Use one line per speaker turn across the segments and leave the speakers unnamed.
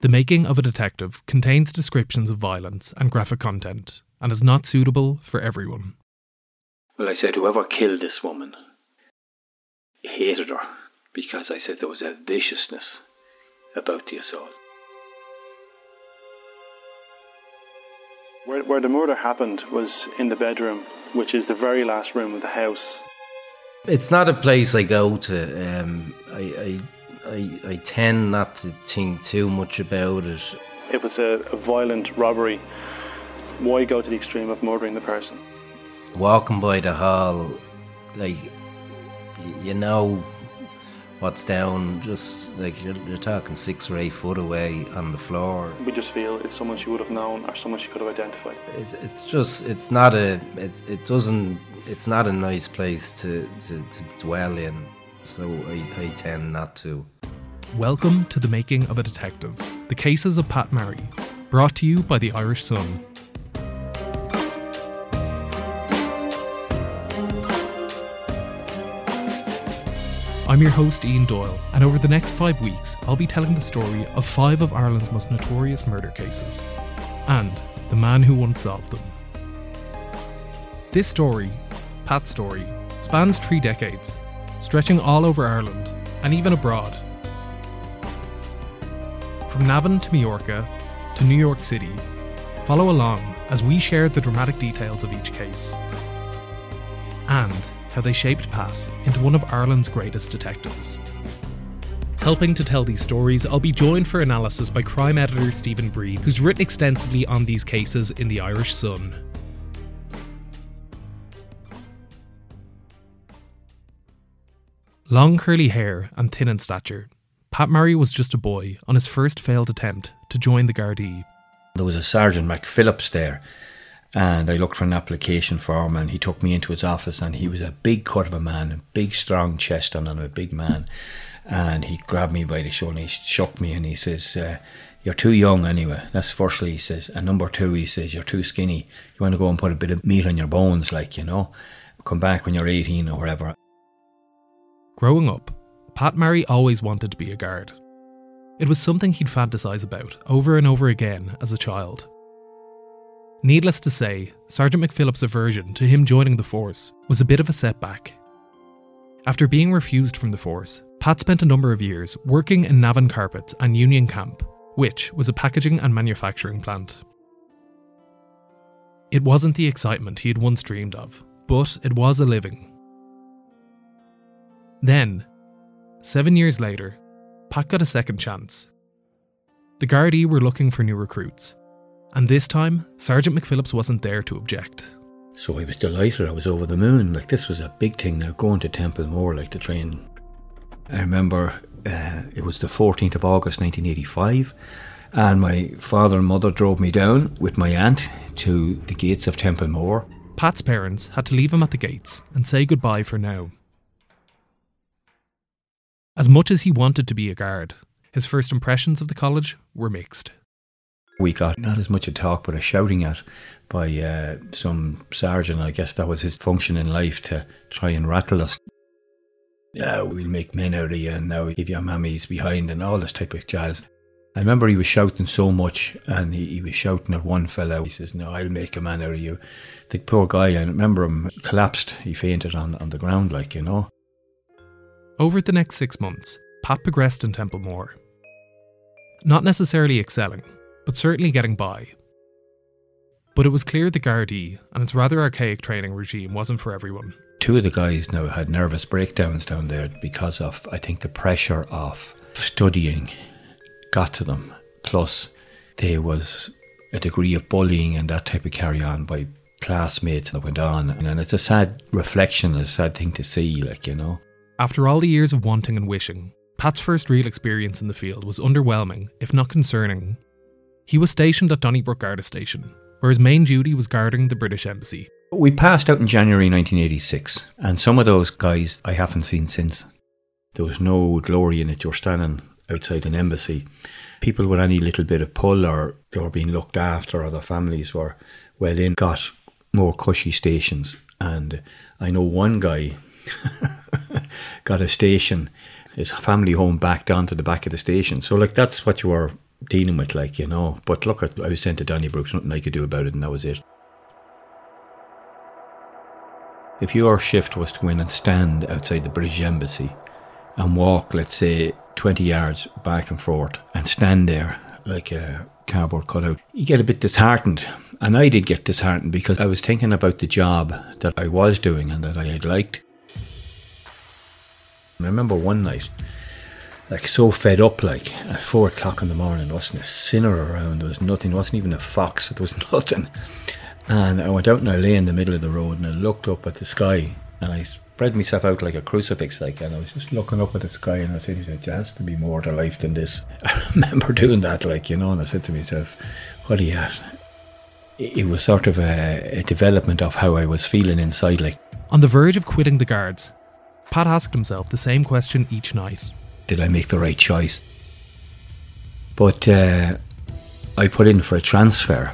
The Making of a Detective contains descriptions of violence and graphic content and is not suitable for everyone.
Well, I said, whoever killed this woman hated her because I said there was a viciousness about the assault.
Where, where the murder happened was in the bedroom, which is the very last room of the house.
It's not a place I go to. Um, I, I, I, I tend not to think too much about it.
It was a, a violent robbery. Why go to the extreme of murdering the person?
Walking by the hall, like, you know what's down, just like you're, you're talking six or eight foot away on the floor.
We just feel it's someone she would have known or someone she could have identified.
It's, it's just, it's not a, it, it doesn't, it's not a nice place to, to, to dwell in. So I, I tend not to.
Welcome to The Making of a Detective, the cases of Pat Marry, brought to you by the Irish Sun. I'm your host, Ian Doyle, and over the next five weeks, I'll be telling the story of five of Ireland's most notorious murder cases and the man who once solved them. This story, Pat's story, spans three decades, stretching all over Ireland and even abroad. From Navan to Majorca to New York City, follow along as we share the dramatic details of each case and how they shaped Pat into one of Ireland's greatest detectives. Helping to tell these stories, I'll be joined for analysis by crime editor Stephen Breen, who's written extensively on these cases in the Irish Sun. Long curly hair and thin in stature, Pat Marry was just a boy on his first failed attempt to join the Gardaí.
There was a Sergeant McPhillips there, and I looked for an application form, and he took me into his office, and he was a big cut of a man, a big strong chest on him, a big man, and he grabbed me by the shoulder, and he shook me, and he says, uh, "You're too young, anyway." That's firstly, he says, and number two, he says, "You're too skinny. You want to go and put a bit of meat on your bones, like you know. Come back when you're 18 or whatever."
Growing up, Pat Marry always wanted to be a guard. It was something he'd fantasise about over and over again as a child. Needless to say, Sergeant McPhillips' aversion to him joining the force was a bit of a setback. After being refused from the force, Pat spent a number of years working in Navan Carpets and Union Camp, which was a packaging and manufacturing plant. It wasn't the excitement he had once dreamed of, but it was a living. Then, seven years later, Pat got a second chance. The Gardaí were looking for new recruits, and this time, Sergeant McPhillips wasn't there to object.
So I was delighted. I was over the moon. Like this was a big thing now, going to Templemore, like the train. I remember uh, it was the 14th of August 1985, and my father and mother drove me down with my aunt to the gates of Templemore.
Pat's parents had to leave him at the gates and say goodbye for now. As much as he wanted to be a guard, his first impressions of the college were mixed.
We got not as much a talk, but a shouting at by uh, some sergeant. I guess that was his function in life to try and rattle us. Yeah, we'll make men out of you, and now if your mammy's behind, and all this type of jazz. I remember he was shouting so much, and he, he was shouting at one fellow. He says, "No, I'll make a man out of you." The poor guy. I remember him collapsed. He fainted on on the ground, like you know.
Over the next six months, Pat progressed in Templemore. Not necessarily excelling, but certainly getting by. But it was clear the Gardaí and its rather archaic training regime wasn't for everyone.
Two of the guys now had nervous breakdowns down there because of, I think, the pressure of studying got to them. Plus, there was a degree of bullying and that type of carry on by classmates that went on. And it's a sad reflection, a sad thing to see, like, you know.
After all the years of wanting and wishing, Pat's first real experience in the field was underwhelming, if not concerning. He was stationed at Donnybrook Garda Station, where his main duty was guarding the British Embassy.
We passed out in January 1986, and some of those guys I haven't seen since. There was no glory in it. You're standing outside an embassy. People with any little bit of pull or they were being looked after or their families were well in got more cushy stations. And I know one guy got a station, his family home back down to the back of the station. So like that's what you were dealing with, like, you know. But look, I was sent to Donnybrook, nothing I could do about it, and that was it. If your shift was to go in and stand outside the British Embassy and walk, let's say, 20 yards back and forth and stand there like a cardboard cutout, you get a bit disheartened. And I did get disheartened because I was thinking about the job that I was doing and that I had liked. I remember one night, like so fed up, like at four o'clock in the morning, there wasn't a sinner around, there was nothing, there wasn't even a fox, there was nothing. And I went out and I lay in the middle of the road and I looked up at the sky and I spread myself out like a crucifix, like, and I was just looking up at the sky and I said, there has to be more to life than this. I remember doing that, like, you know, and I said to myself, what are you at? It was sort of a, a development of how I was feeling inside, like.
On the verge of quitting the guards, Pat asked himself the same question each night
Did I make the right choice? But uh, I put in for a transfer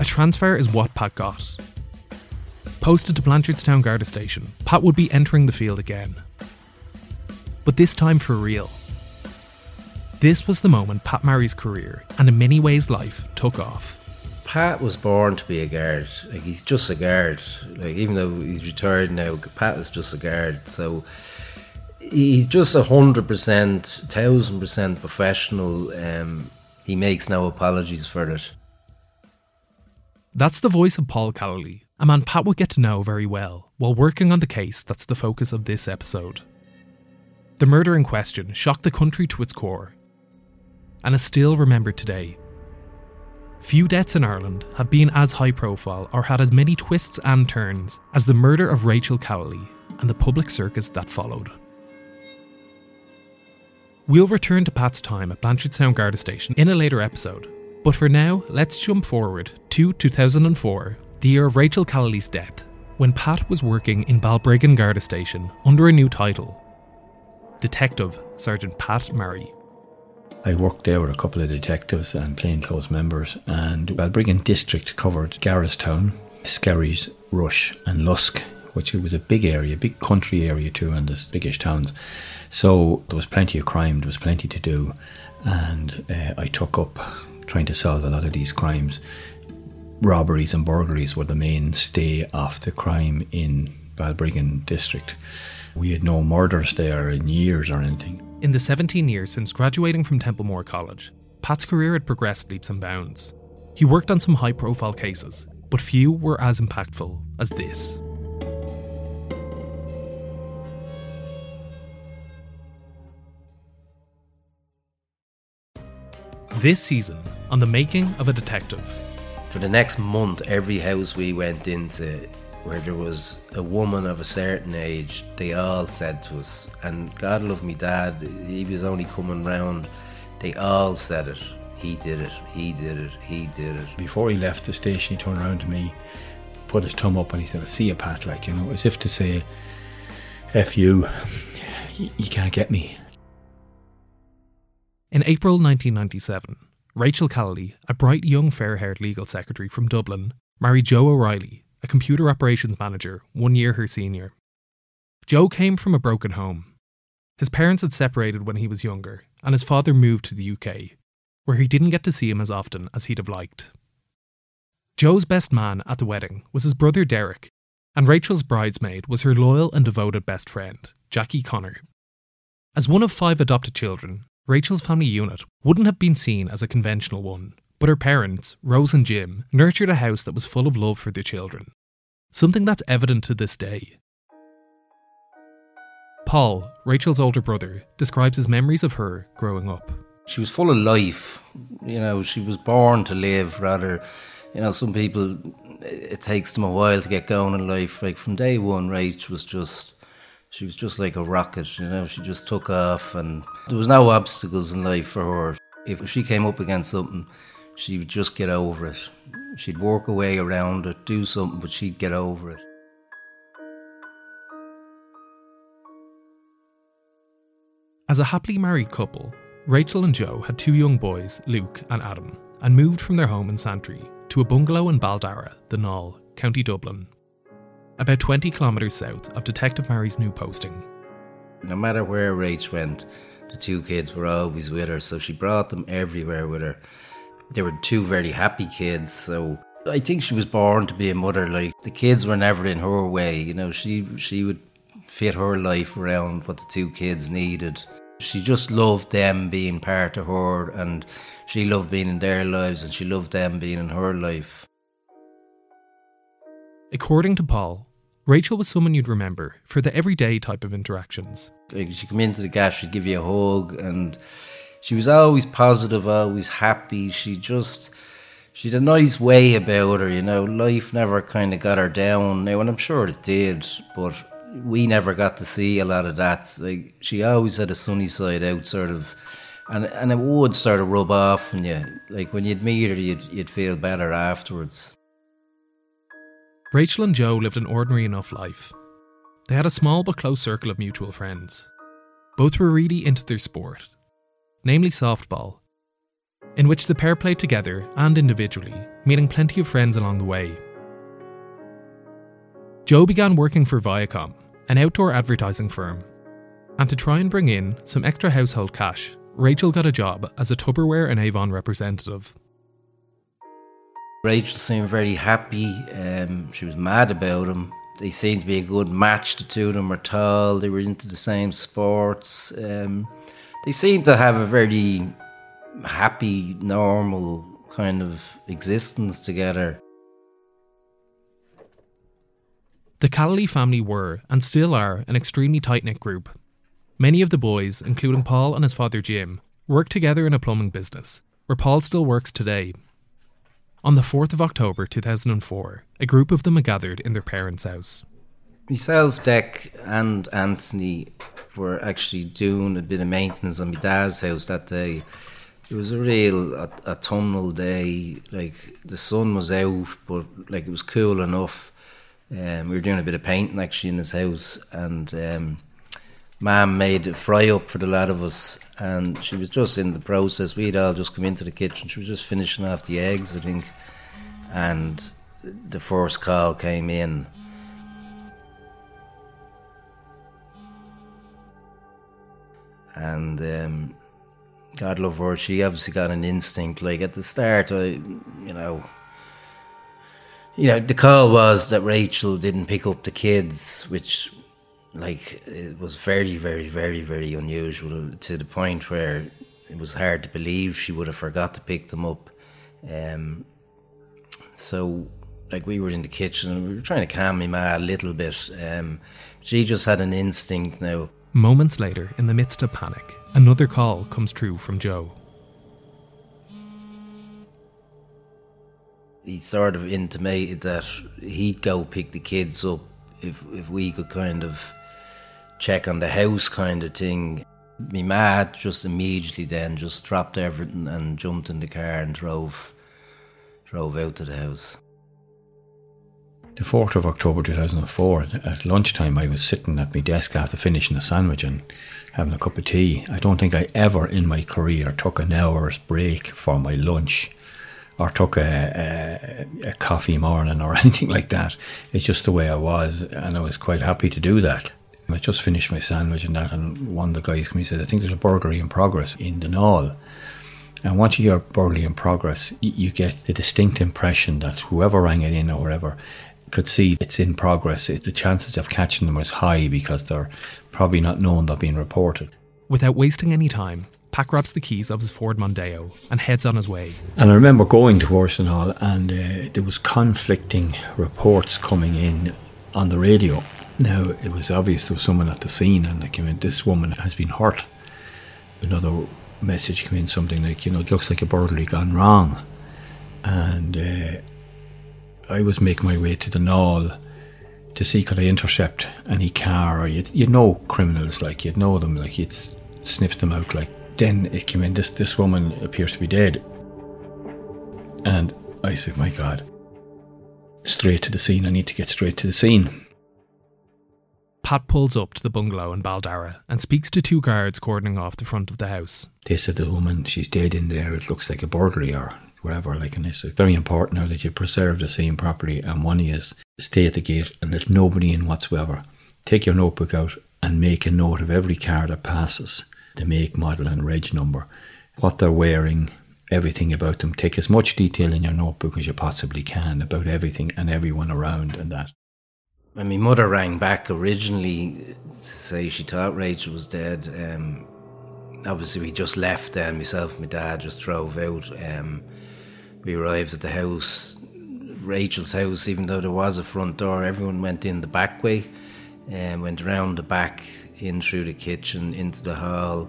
a transfer is what Pat got. Posted to Blanchardstown Garda Station, Pat would be entering the field again. But this time for real. This was the moment Pat Marry's career, and in many ways life, took off.
Pat was born to be a guard. Like he's just a guard. Like even though he's retired now, Pat is just a guard. So he's just a hundred percent, thousand percent professional. Um, he makes no apologies for it.
That's the voice of Paul Callaly, a man Pat would get to know very well while working on the case that's the focus of this episode. The murder in question shocked the country to its core and is still remembered today. Few deaths in Ireland have been as high profile or had as many twists and turns as the murder of Rachel Callaly and the public circus that followed. We'll return to Pat's time at Blanchardstown Garda Station in a later episode but for now, let's jump forward to 2004, the year of Rachel Callaly's death, when Pat was working in Balbriggan Garda Station under a new title Detective Sergeant Pat Marry.
I worked there with a couple of detectives and plainclothes members, and Balbriggan District covered Garristown, Skerries, Rush, and Lusk, which was a big area, big country area too, and the biggish towns. So there was plenty of crime, there was plenty to do, and uh, I took up trying to solve a lot of these crimes. Robberies and burglaries were the mainstay of the crime in Balbriggan district. We had no murders there in years or anything.
In the 17 years since graduating from Templemore College, Pat's career had progressed leaps and bounds. He worked on some high profile cases, but few were as impactful as this. This season, on the making of a detective.
For the next month, every house we went into where there was a woman of a certain age, they all said to us, and God love me dad, he was only coming round, they all said it. He did it, he did it, he did it.
Before he left the station, he turned around to me, put his thumb up, and he said, I see you, Pat, like, you know, as if to say, F you, you can't get me.
In April 1997, Rachel Callaly, a bright young fair haired legal secretary from Dublin, married Joe O'Reilly, a computer operations manager one year her senior. Joe came from a broken home. His parents had separated when he was younger, and his father moved to the UK, where he didn't get to see him as often as he'd have liked. Joe's best man at the wedding was his brother Derek, and Rachel's bridesmaid was her loyal and devoted best friend, Jackie Connor. As one of five adopted children, Rachel's family unit wouldn't have been seen as a conventional one, but her parents, Rose and Jim, nurtured a house that was full of love for their children. Something that's evident to this day. Paul, Rachel's older brother, describes his memories of her growing up.
She was full of life. You know, she was born to live rather. You know, some people, it takes them a while to get going in life. Like from day one, Rach was just she was just like a rocket, you know, she just took off and there was no obstacles in life for her. If she came up against something, she would just get over it. She'd work her way around it, do something, but she'd get over it.
As a happily married couple, Rachel and Joe had two young boys, Luke and Adam, and moved from their home in Santry to a bungalow in Baldarragh, the Naul, County Dublin, about 20 kilometres south of Detective Marry's new posting.
No matter where Rach went, the two kids were always with her, so she brought them everywhere with her. They were two very happy kids, so I think she was born to be a mother. Like the kids were never in her way, you know. She she would fit her life around what the two kids needed. She just loved them being part of her, and she loved being in their lives, and she loved them being in her life.
According to Paul, Rachel was someone you'd remember for the everyday type of interactions.
Like she'd come into the gas, she'd give you a hug, and she was always positive, always happy. She just she had a nice way about her, you know. Life never kind of got her down now, and I'm sure it did, but we never got to see a lot of that. Like she always had a sunny side out, sort of, and and it would sort of rub off on you. Like when you'd meet her, you'd you'd feel better afterwards.
Rachel and Joe lived an ordinary enough life. They had a small but close circle of mutual friends. Both were really into their sport, namely softball, in which the pair played together and individually, meeting plenty of friends along the way. Joe began working for Viacom, an outdoor advertising firm, and to try and bring in some extra household cash, Rachel got a job as a Tupperware and Avon representative.
Rachel seemed very happy. Um, she was mad about him. They seemed to be a good match. The two of them were tall. They were into the same sports. Um, they seem to have a very happy, normal kind of existence together.
The Callaly family were, and still are, an extremely tight knit group. Many of the boys, including Paul and his father Jim, worked together in a plumbing business, where Paul still works today. On the 4th of October 2004, a group of them had gathered in their parents' house.
Myself, Deck, and Anthony were actually doing a bit of maintenance on my dad's house that day. It was a real autumnal day. Like the sun was out, but like it was cool enough. Um, we were doing a bit of painting actually in his house, and um, Mum made a fry up for the lot of us, and she was just in the process. We'd all just come into the kitchen. She was just finishing off the eggs, I think, and the first call came in. And um, God love her, she obviously got an instinct. Like at the start, I, you know, you know, the call was that Rachel didn't pick up the kids, which, like, it was very, very, very, very unusual to the point where it was hard to believe she would have forgot to pick them up. Um, so, like, we were in the kitchen and we were trying to calm him a little bit. Um, she just had an instinct now.
Moments later, in the midst of panic, another call comes through from Joe.
he sort of intimated that he'd go pick the kids up if if we could kind of check on the house kind of thing. Me mad just immediately then just dropped everything and jumped in the car and drove drove out to the house.
The 4th of October 2004, at lunchtime, I was sitting at my desk after finishing a sandwich and having a cup of tea. I don't think I ever in my career took an hour's break for my lunch or took a, a, a, coffee morning or anything like that. It's just the way I was, and I was quite happy to do that. I just finished my sandwich and that, and one of the guys came and said, I think there's a burglary in progress in the Naul. And once you hear burglary in progress, you get the distinct impression that whoever rang it in or whatever could see it's in progress. The chances of catching them is high because they're probably not known they're being reported.
Without wasting any time, Pat grabs the keys of his Ford Mondeo and heads on his way.
And I remember going to Arsenal and uh, there was conflicting reports coming in on the radio. Now it was obvious there was someone at the scene and they came in, this woman has been hurt. Another message came in something like, you know, it looks like a burglary gone wrong. And uh, I was making my way to the Naul to see could I intercept any car or you'd, you'd know criminals like you'd know them like you'd sniff them out like then it came in this this woman appears to be dead and I said my god straight to the scene I need to get straight to the scene
Pat pulls up to the bungalow in Baldarragh and speaks to two guards cordoning off the front of the house.
They said the woman, she's dead in there. It looks like a burglary or whatever. Like, and it's very important now that you preserve the scene properly. And one is stay at the gate and there's nobody in whatsoever. Take your notebook out and make a note of every car that passes the make, model, and reg number, what they're wearing, everything about them. Take as much detail in your notebook as you possibly can about everything and everyone around and that.
When my mother rang back originally to say she thought Rachel was dead, um, obviously we just left then, myself and my dad just drove out. Um, we arrived at the house, Rachel's house, even though there was a front door, everyone went in the back way and went around the back, in through the kitchen, into the hall.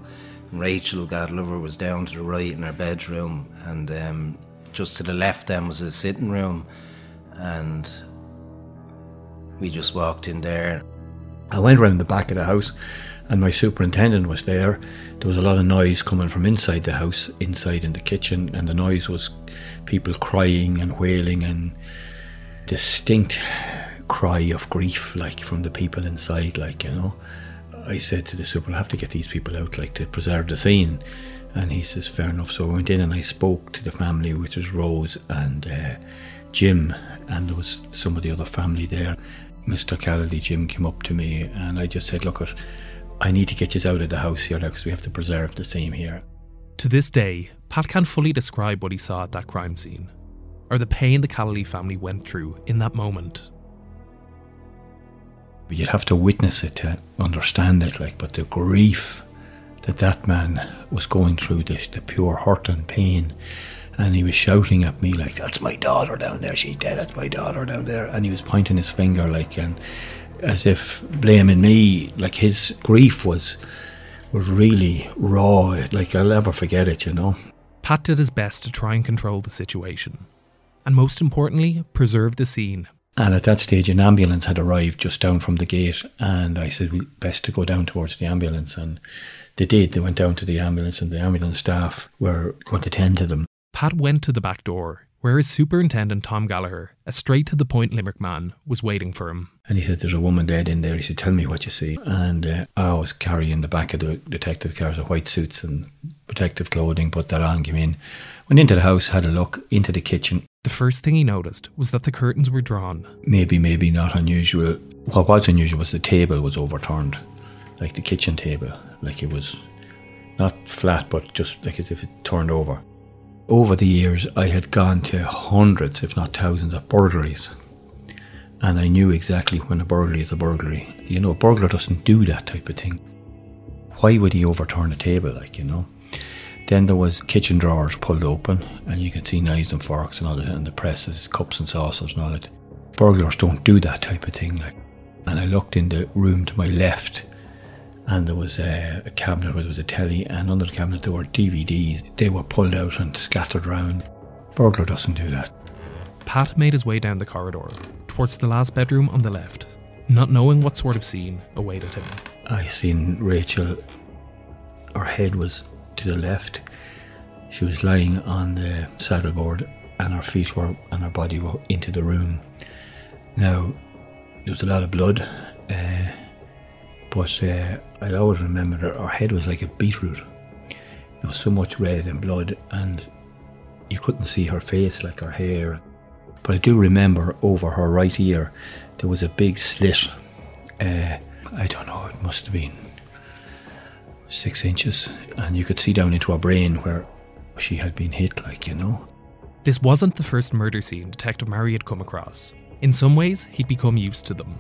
And Rachel, God love her, was down to the right in her bedroom, and um, just to the left then was a sitting room, and we just walked in there.
I went around the back of the house, and my superintendent was there. There was a lot of noise coming from inside the house, inside in the kitchen, and the noise was people crying and wailing and distinct cry of grief, like from the people inside, like you know. I said to the super, "I have to get these people out, like to preserve the scene." And he says, "Fair enough." So I went in and I spoke to the family, which was Rose and uh, Jim, and there was some of the other family there. Mr. Callaly, Jim came up to me, and I just said, "Look, I need to get you out of the house here because we have to preserve the scene here."
To this day, Pat can't fully describe what he saw at that crime scene, or the pain the Callaly family went through in that moment.
But You'd have to witness it to understand it, like, but the grief that that man was going through, the, the pure hurt and pain, and he was shouting at me like, "That's my daughter down there. She's dead. That's my daughter down there." And he was pointing his finger like, and as if blaming me. Like his grief was was really raw. Like I'll never forget it. You know.
Pat did his best to try and control the situation, and most importantly, preserve the scene.
And at that stage, an ambulance had arrived just down from the gate, and I said, "We best to go down towards the ambulance." And they did. They went down to the ambulance, and the ambulance staff were going to tend to them.
Pat went to the back door, where his superintendent Tom Gallagher, a straight to the point Limerick man, was waiting for him.
And he said, There's a woman dead in there. He said, Tell me what you see. And uh, I was carrying the back of the detective cars, the white suits and protective clothing, put that on, came in, went into the house, had a look into the kitchen.
The first thing he noticed was that the curtains were drawn.
Maybe, maybe not unusual. What was unusual was the table was overturned, like the kitchen table, like it was not flat, but just like as if it turned over. Over the years, I had gone to hundreds, if not thousands, of burglaries. And I knew exactly when a burglary is a burglary. You know, a burglar doesn't do that type of thing. Why would he overturn a table, like, you know? Then there was kitchen drawers pulled open, and you could see knives and forks and all that, and the presses, cups and saucers and all that. Burglars don't do that type of thing, like. And I looked in the room to my left, and there was a, a, cabinet where there was a telly, and under the cabinet there were DVDs. They were pulled out and scattered around. Burglar doesn't do that.
Pat made his way down the corridor towards the last bedroom on the left, not knowing what sort of scene awaited him.
I seen Rachel. Her head was to the left. She was lying on the saddleboard, and her feet were and her body were into the room. Now, there was a lot of blood. Uh, but uh, I always remember that her head was like a beetroot. There was so much red and blood, and you couldn't see her face, like her hair. But I do remember over her right ear there was a big slit. Uh, I don't know, it must have been six inches, and you could see down into her brain where she had been hit, like, you know.
This wasn't the first murder scene Detective Marry had come across. In some ways, he'd become used to them.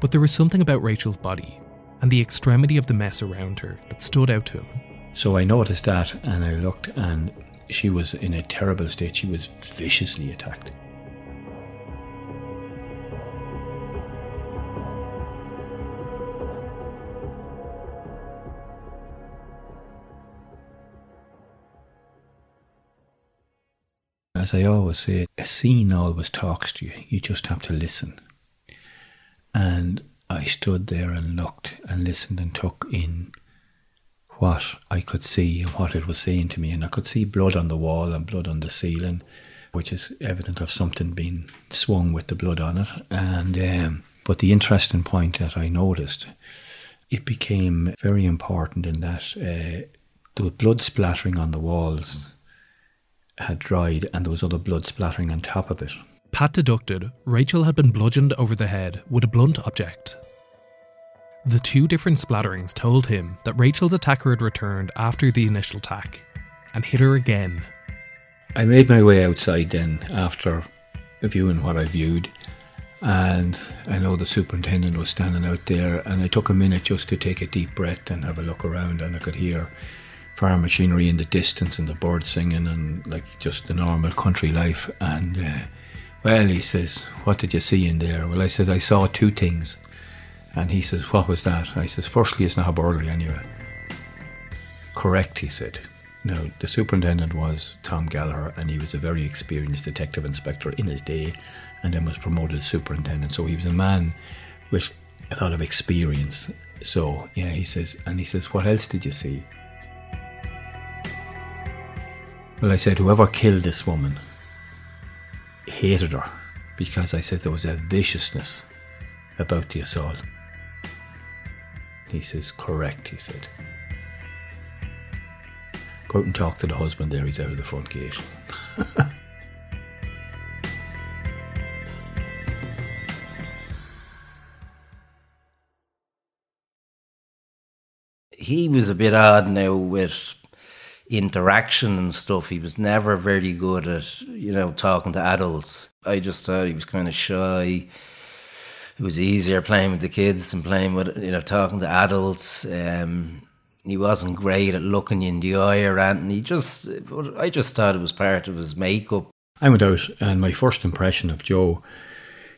But there was something about Rachel's body and the extremity of the mess around her that stood out to him.
So I noticed that and I looked, and she was in a terrible state. She was viciously attacked. As I always say, a scene always talks to you. You just have to listen. And I stood there and looked and listened and took in what I could see and what it was saying to me. And I could see blood on the wall and blood on the ceiling, which is evident of something being swung with the blood on it. And um, but the interesting point that I noticed, it became very important in that uh, the blood splattering on the walls had dried, and there was other blood splattering on top of it.
Pat deducted Rachel had been bludgeoned over the head with a blunt object. The two different splatterings told him that Rachel's attacker had returned after the initial attack and hit her again.
I made my way outside then after viewing what I viewed, and I know the superintendent was standing out there, and I took a minute just to take a deep breath and have a look around, and I could hear farm machinery in the distance and the birds singing and like just the normal country life. And uh, well, he says, "What did you see in there?" Well, I said, "I saw two things," and he says, "What was that?" I says, "Firstly, it's not a burglary anyway." Correct, he said. Now, the superintendent was Tom Gallagher, and he was a very experienced detective inspector in his day, and then was promoted superintendent. So he was a man with a lot of experience. So, yeah, he says, and he says, What else did you see? Well, I said, Whoever killed this woman hated her because I said there was a viciousness about the assault. He says, Correct, he said. Go out and talk to the husband there, he's out of the front gate.
he was a bit odd now with interaction and stuff. He was never very good at, you know, talking to adults. I just thought he was kind of shy. It was easier playing with the kids than playing with, you know, talking to adults. Um, he wasn't great at looking you in the eye or anything. He just, I just thought it was part of his makeup.
I went out, and my first impression of Joe,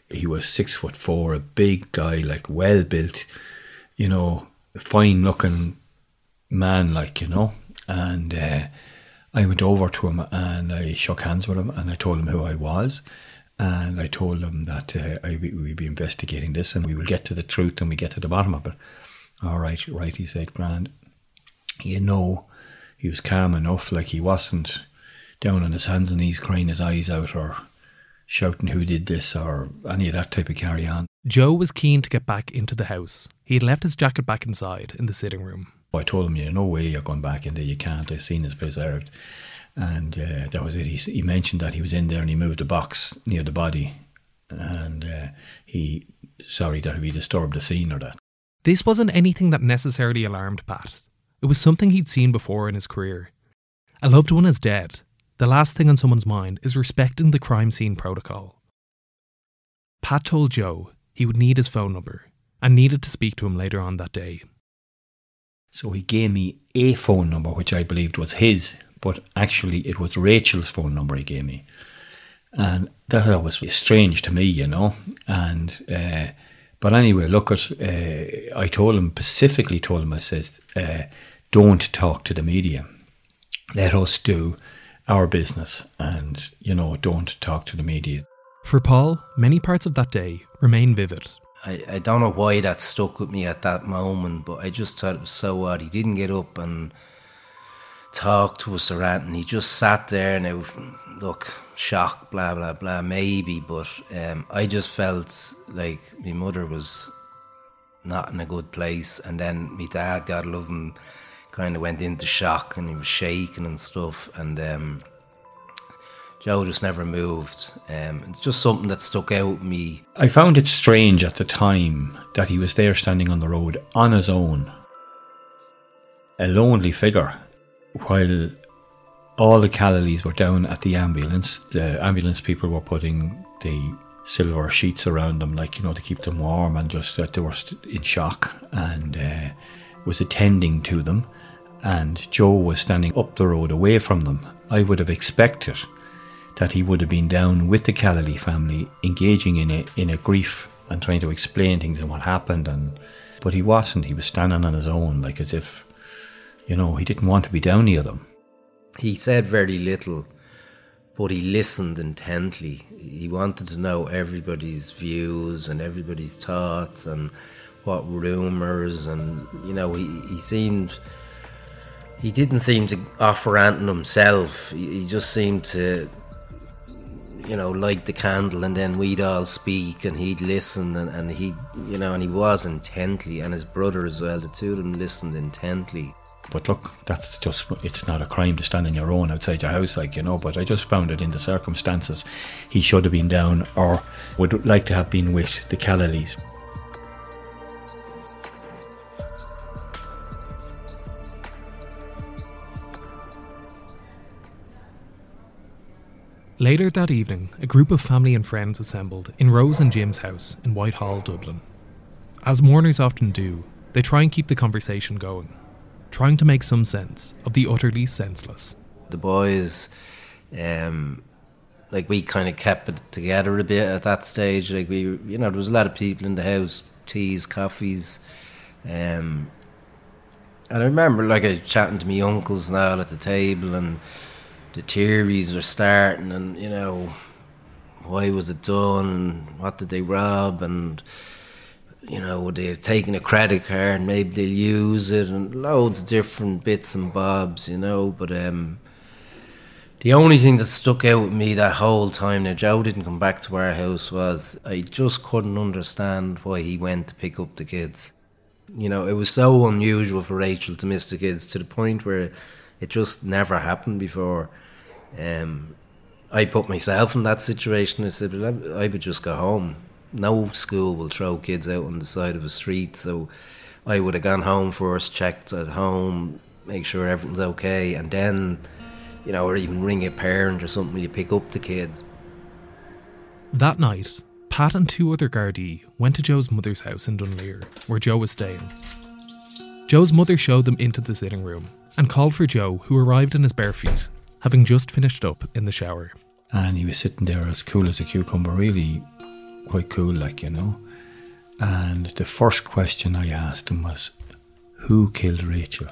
he was six foot four, a big guy, like well built, you know, fine looking man, like, you know. And uh, I went over to him and I shook hands with him and I told him who I was. And I told him that uh, I, we'd be investigating this and we will get to the truth and we get to the bottom of it. All right, right, he said, Grand. You know, he was calm enough, like he wasn't down on his hands and knees crying his eyes out or shouting who did this or any of that type of carry on.
Joe was keen to get back into the house. He had left his jacket back inside in the sitting room.
I told him, "Yeah, no way you're going back in there. You can't. I've seen it's preserved." And uh, that was it. He, he mentioned that he was in there and he moved a box near the body, and uh, he sorry that he disturbed the scene or that.
This wasn't anything that necessarily alarmed Pat. It was something he'd seen before in his career. A loved one is dead. The last thing on someone's mind is respecting the crime scene protocol. Pat told Joe he would need his phone number and needed to speak to him later on that day.
So he gave me a phone number, which I believed was his, but actually it was Rachel's phone number he gave me. And that was strange to me, you know. And uh, but anyway, look at. Uh, I told him specifically told him I said, uh, don't talk to the media. Let us do our business, and you know, don't talk to the media.
For Paul, many parts of that day remain vivid.
I, I don't know why that stuck with me at that moment, but I just thought it was so odd. He didn't get up and talk to us or anything. He just sat there and now, look, shock, blah, blah, blah, maybe. But um, I just felt like my mother was not in a good place. And then my dad, God love him, kind of went into shock and he was shaking and stuff. And um, Joe just never moved. Um, it's just something that stuck out me.
I found it strange at the time that he was there standing on the road on his own, a lonely figure, while all the Callalys were down at the ambulance. The ambulance people were putting the silver sheets around them, like you know, to keep them warm, and just that they were in shock, and uh, was attending to them. And Joe was standing up the road away from them. I would have expected that he would have been down with the Callaly family, engaging in a in a grief and trying to explain things and what happened. And but he wasn't. He was standing on his own, like as if, you know, he didn't want to be down near them.
He said very little, but he listened intently. He wanted to know everybody's views and everybody's thoughts and what rumours and you know he, he seemed he didn't seem to offer anything himself. He, just seemed to you know, light the candle and then we'd all speak and he'd listen and, and he, you know, and he was intently and his brother as well, the two of them listened intently.
But look, that's just, it's not a crime to stand on your own outside your house, like, you know, but I just found it in the circumstances he should have been down or would like to have been with the Callalys.
Later that evening, a group of family and friends assembled in Rose and Jim's house in Whitehall, Dublin. As mourners often do, they try and keep the conversation going, trying to make some sense of the utterly senseless.
The boys, um, like we kind of kept it together a bit at that stage. Like we, you know, there was a lot of people in the house, teas, coffees, um, and I remember like I chatting to my uncles now at the table and the theories are starting, and you know, why was it done, and what did they rob, and you know, would they have taken a credit card, maybe they'll use it, and loads of different bits and bobs, you know. But um, the only thing that stuck out with me that whole time, now Joe didn't come back to our house, was I just couldn't understand why he went to pick up the kids. You know, it was so unusual for Rachel to miss the kids to the point where it just never happened before. Um, I put myself in that situation. I said, well, I would just go home. No school will throw kids out on the side of a street, so I would have gone home first, checked at home, make sure everything's okay, and then, you know, or even ring a parent or something. You pick up the kids.
That night, Pat and two other Gardaí went to Joe's mother's house in Dunleer, where Joe was staying. Joe's mother showed them into the sitting room and called for Joe, who arrived in his bare feet, having just finished up in the shower.
And he was sitting there as cool as a cucumber, really quite cool, like, you know. And the first question I asked him was, Who killed Rachel?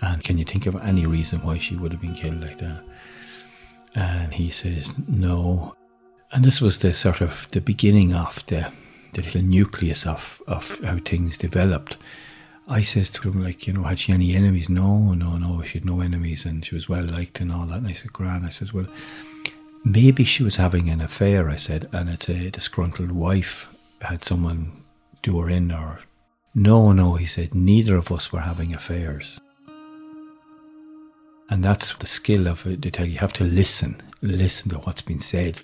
And can you think of any reason why she would have been killed like that? And he says, No. And this was the sort of the beginning of the, the little nucleus of, of how things developed. I says to him, like, you know, had she any enemies? No, no, no, she had no enemies and she was well liked and all that. And I said, Gran, I says, well, maybe she was having an affair, I said, and it's a disgruntled wife had someone do her in or. No, no, he said, neither of us were having affairs. And that's the skill of it. They tell you, you have to listen, listen to what's been said.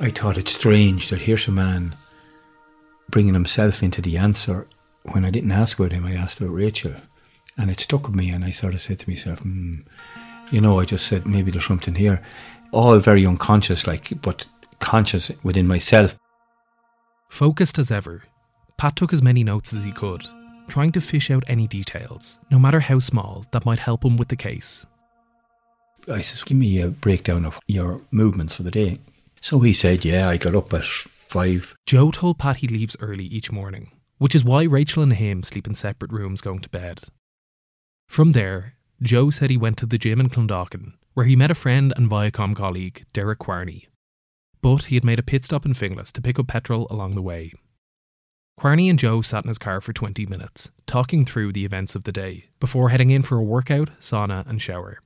I thought it strange that here's a man bringing himself into the answer. When I didn't ask about him, I asked about Rachel. And it stuck with me, and I sort of said to myself, hmm, you know, I just said, maybe there's something here. All very unconscious, like, but conscious within myself.
Focused as ever, Pat took as many notes as he could, trying to fish out any details, no matter how small, that might help him with the case.
I said, give me a breakdown of your movements for the day. So he said, yeah, I got up at five.
Joe told Pat he leaves early each morning, which is why Rachel and him sleep in separate rooms going to bed. From there, Joe said he went to the gym in Clondalkin, where he met a friend and Viacom colleague, Derek Quarney. But he had made a pit stop in Finglas to pick up petrol along the way. Quarney and Joe sat in his car for 20 minutes, talking through the events of the day, before heading in for a workout, sauna, and shower.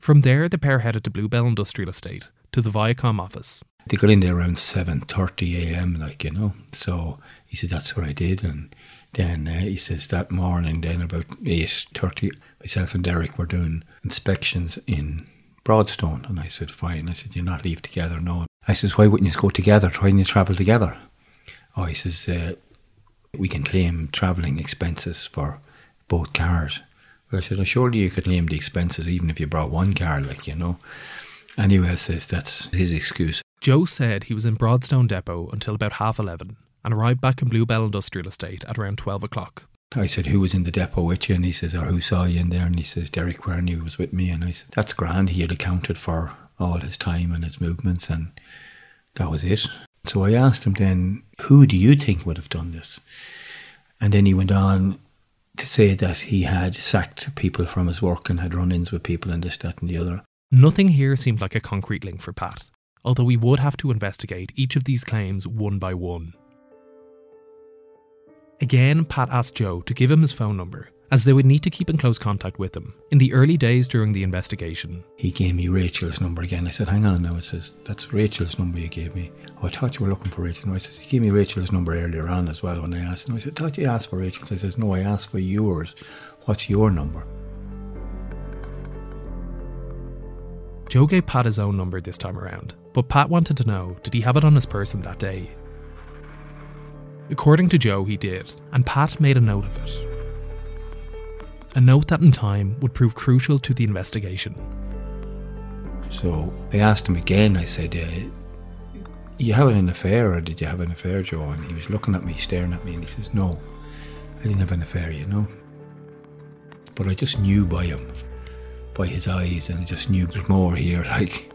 From there, the pair headed to Bluebell Industrial Estate, to the Viacom office,
they got in there around 7.30 a.m., like, you know. So he said, that's what I did. And then uh, he says that morning, then about 8.30, myself and Derek were doing inspections in Broadstone. And I said, fine. I said, you're not leave together, no. I says, why wouldn't you go together? Why don't you travel together? Oh, he says, uh, we can claim travelling expenses for both cars. I said, well, surely you could claim the expenses even if you brought one car, like, you know. Anyway, I says, that's his excuse.
Joe said he was in Broadstone Depot until about half 11 and arrived back in Bluebell Industrial Estate at around 12 o'clock.
I said, Who was in the depot with you? And he says, Or who saw you in there? And he says, Derek Quarney was with me. And I said, That's grand. He had accounted for all his time and his movements, and that was it. So I asked him then, Who do you think would have done this? And then he went on to say that he had sacked people from his work and had run ins with people and this, that, and the other.
Nothing here seemed like a concrete link for Pat although we would have to investigate each of these claims one by one. Again, Pat asked Joe to give him his phone number, as they would need to keep in close contact with him in the early days during the investigation.
He gave me Rachel's number again. I said, Hang on now. It says, That's Rachel's number you gave me. Oh, I thought you were looking for Rachel. No, I said, You gave me Rachel's number earlier on as well when I asked. And I said, I thought you asked for Rachel's. I says, No, I asked for yours. What's your number?
Joe gave Pat his own number this time around, but Pat wanted to know did he have it on his person that day? According to Joe, he did, and Pat made a note of it. A note that in time would prove crucial to the investigation.
So I asked him again, I said, uh, You having an affair or did you have an affair, Joe? And he was looking at me, staring at me, and he says, No, I didn't have an affair, you know. But I just knew by him, by his eyes, and I just knew there's more here. Like,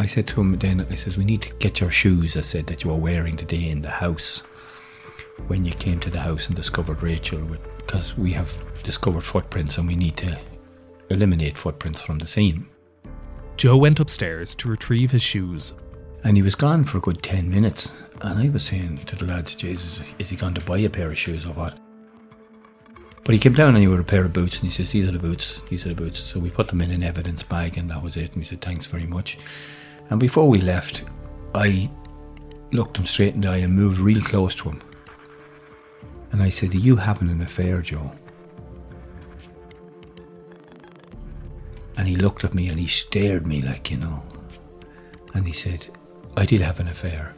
I said to him then, I says, We need to get your shoes, I said, that you were wearing today in the house when you came to the house and discovered Rachel, because we have discovered footprints and we need to eliminate footprints from the scene.
Joe went upstairs to retrieve his shoes.
And he was gone for a good 10 minutes. And I was saying to the lads, Jesus, is he going to buy a pair of shoes or what? But he came down and he with a pair of boots and he says, These are the boots, these are the boots. So we put them in an evidence bag and that was it. And we said, Thanks very much. And before we left, I looked him straight in the eye and moved real close to him. And I said, Are you having an affair, Joe? And he looked at me and he stared me like, you know. And he said, I did have an affair,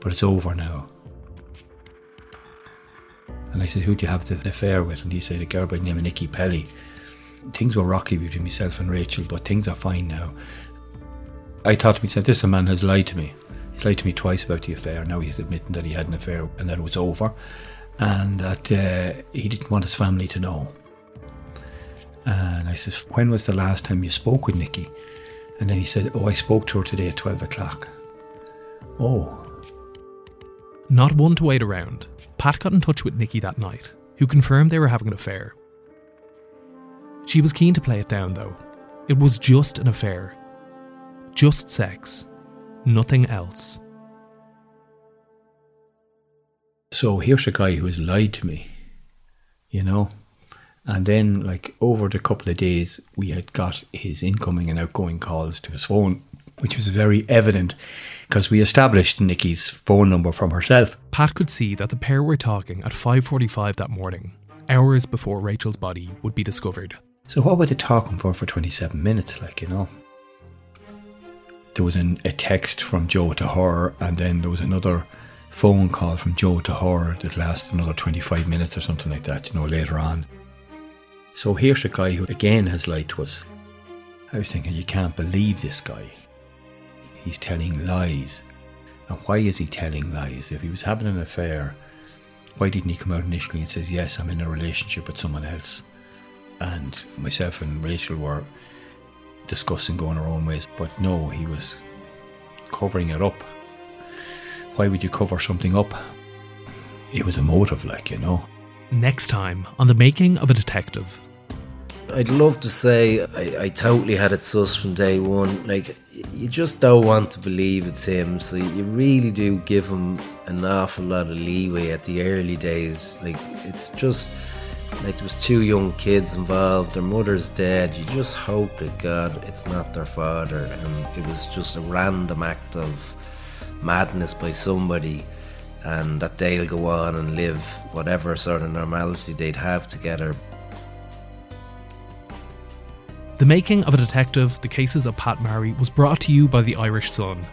but it's over now. And I said, Who'd you have the affair with? And he said, A girl by the name of Nikki Pelly. Things were rocky between myself and Rachel, but things are fine now. I thought to myself, This man has lied to me. He's lied to me twice about the affair. Now he's admitting that he had an affair and that it was over and that uh, he didn't want his family to know. And I says, When was the last time you spoke with Nikki? And then he said, Oh, I spoke to her today at 12 o'clock. Oh.
Not one to wait around, Pat got in touch with Nikki that night, who confirmed they were having an affair. She was keen to play it down, though. It was just an affair. Just sex. Nothing else.
So here's a guy who has lied to me, you know? And then, like, over the couple of days, we had got his incoming and outgoing calls to his phone, which was very evident because we established Nikki's phone number from herself.
Pat could see that the pair were talking at 5:45 that morning, hours before Rachel's body would be discovered.
So what were they talking for for 27 minutes, like, you know? There was an, a text from Joe to her, and then there was another phone call from Joe to her that lasted another 25 minutes or something like that, you know, later on. So here's a guy who again has lied to us. I was thinking, you can't believe this guy. He's telling lies. And why is he telling lies? If he was having an affair, why didn't he come out initially and says, yes, I'm in a relationship with someone else? And myself and Rachel were discussing going our own ways. But no, he was covering it up. Why would you cover something up? It was a motive, like, you know.
Next time on the making of a detective.
I'd love to say I, I totally had it sus from day one. Like, you just don't want to believe it's him, so you really do give him an awful lot of leeway at the early days. Like, it's just like there was two young kids involved, their mother's dead. You just hope that God it's not their father, and it was just a random act of madness by somebody and that they'll go on and live whatever sort of normality they'd have together.
The Making of a Detective The Cases of Pat Marry was brought to you by the Irish Sun.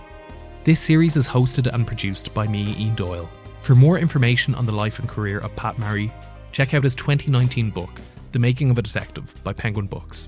This series is hosted and produced by me, Ian Doyle. For more information on the life and career of Pat Marry, check out his 2019 book, The Making of a Detective by Penguin Books.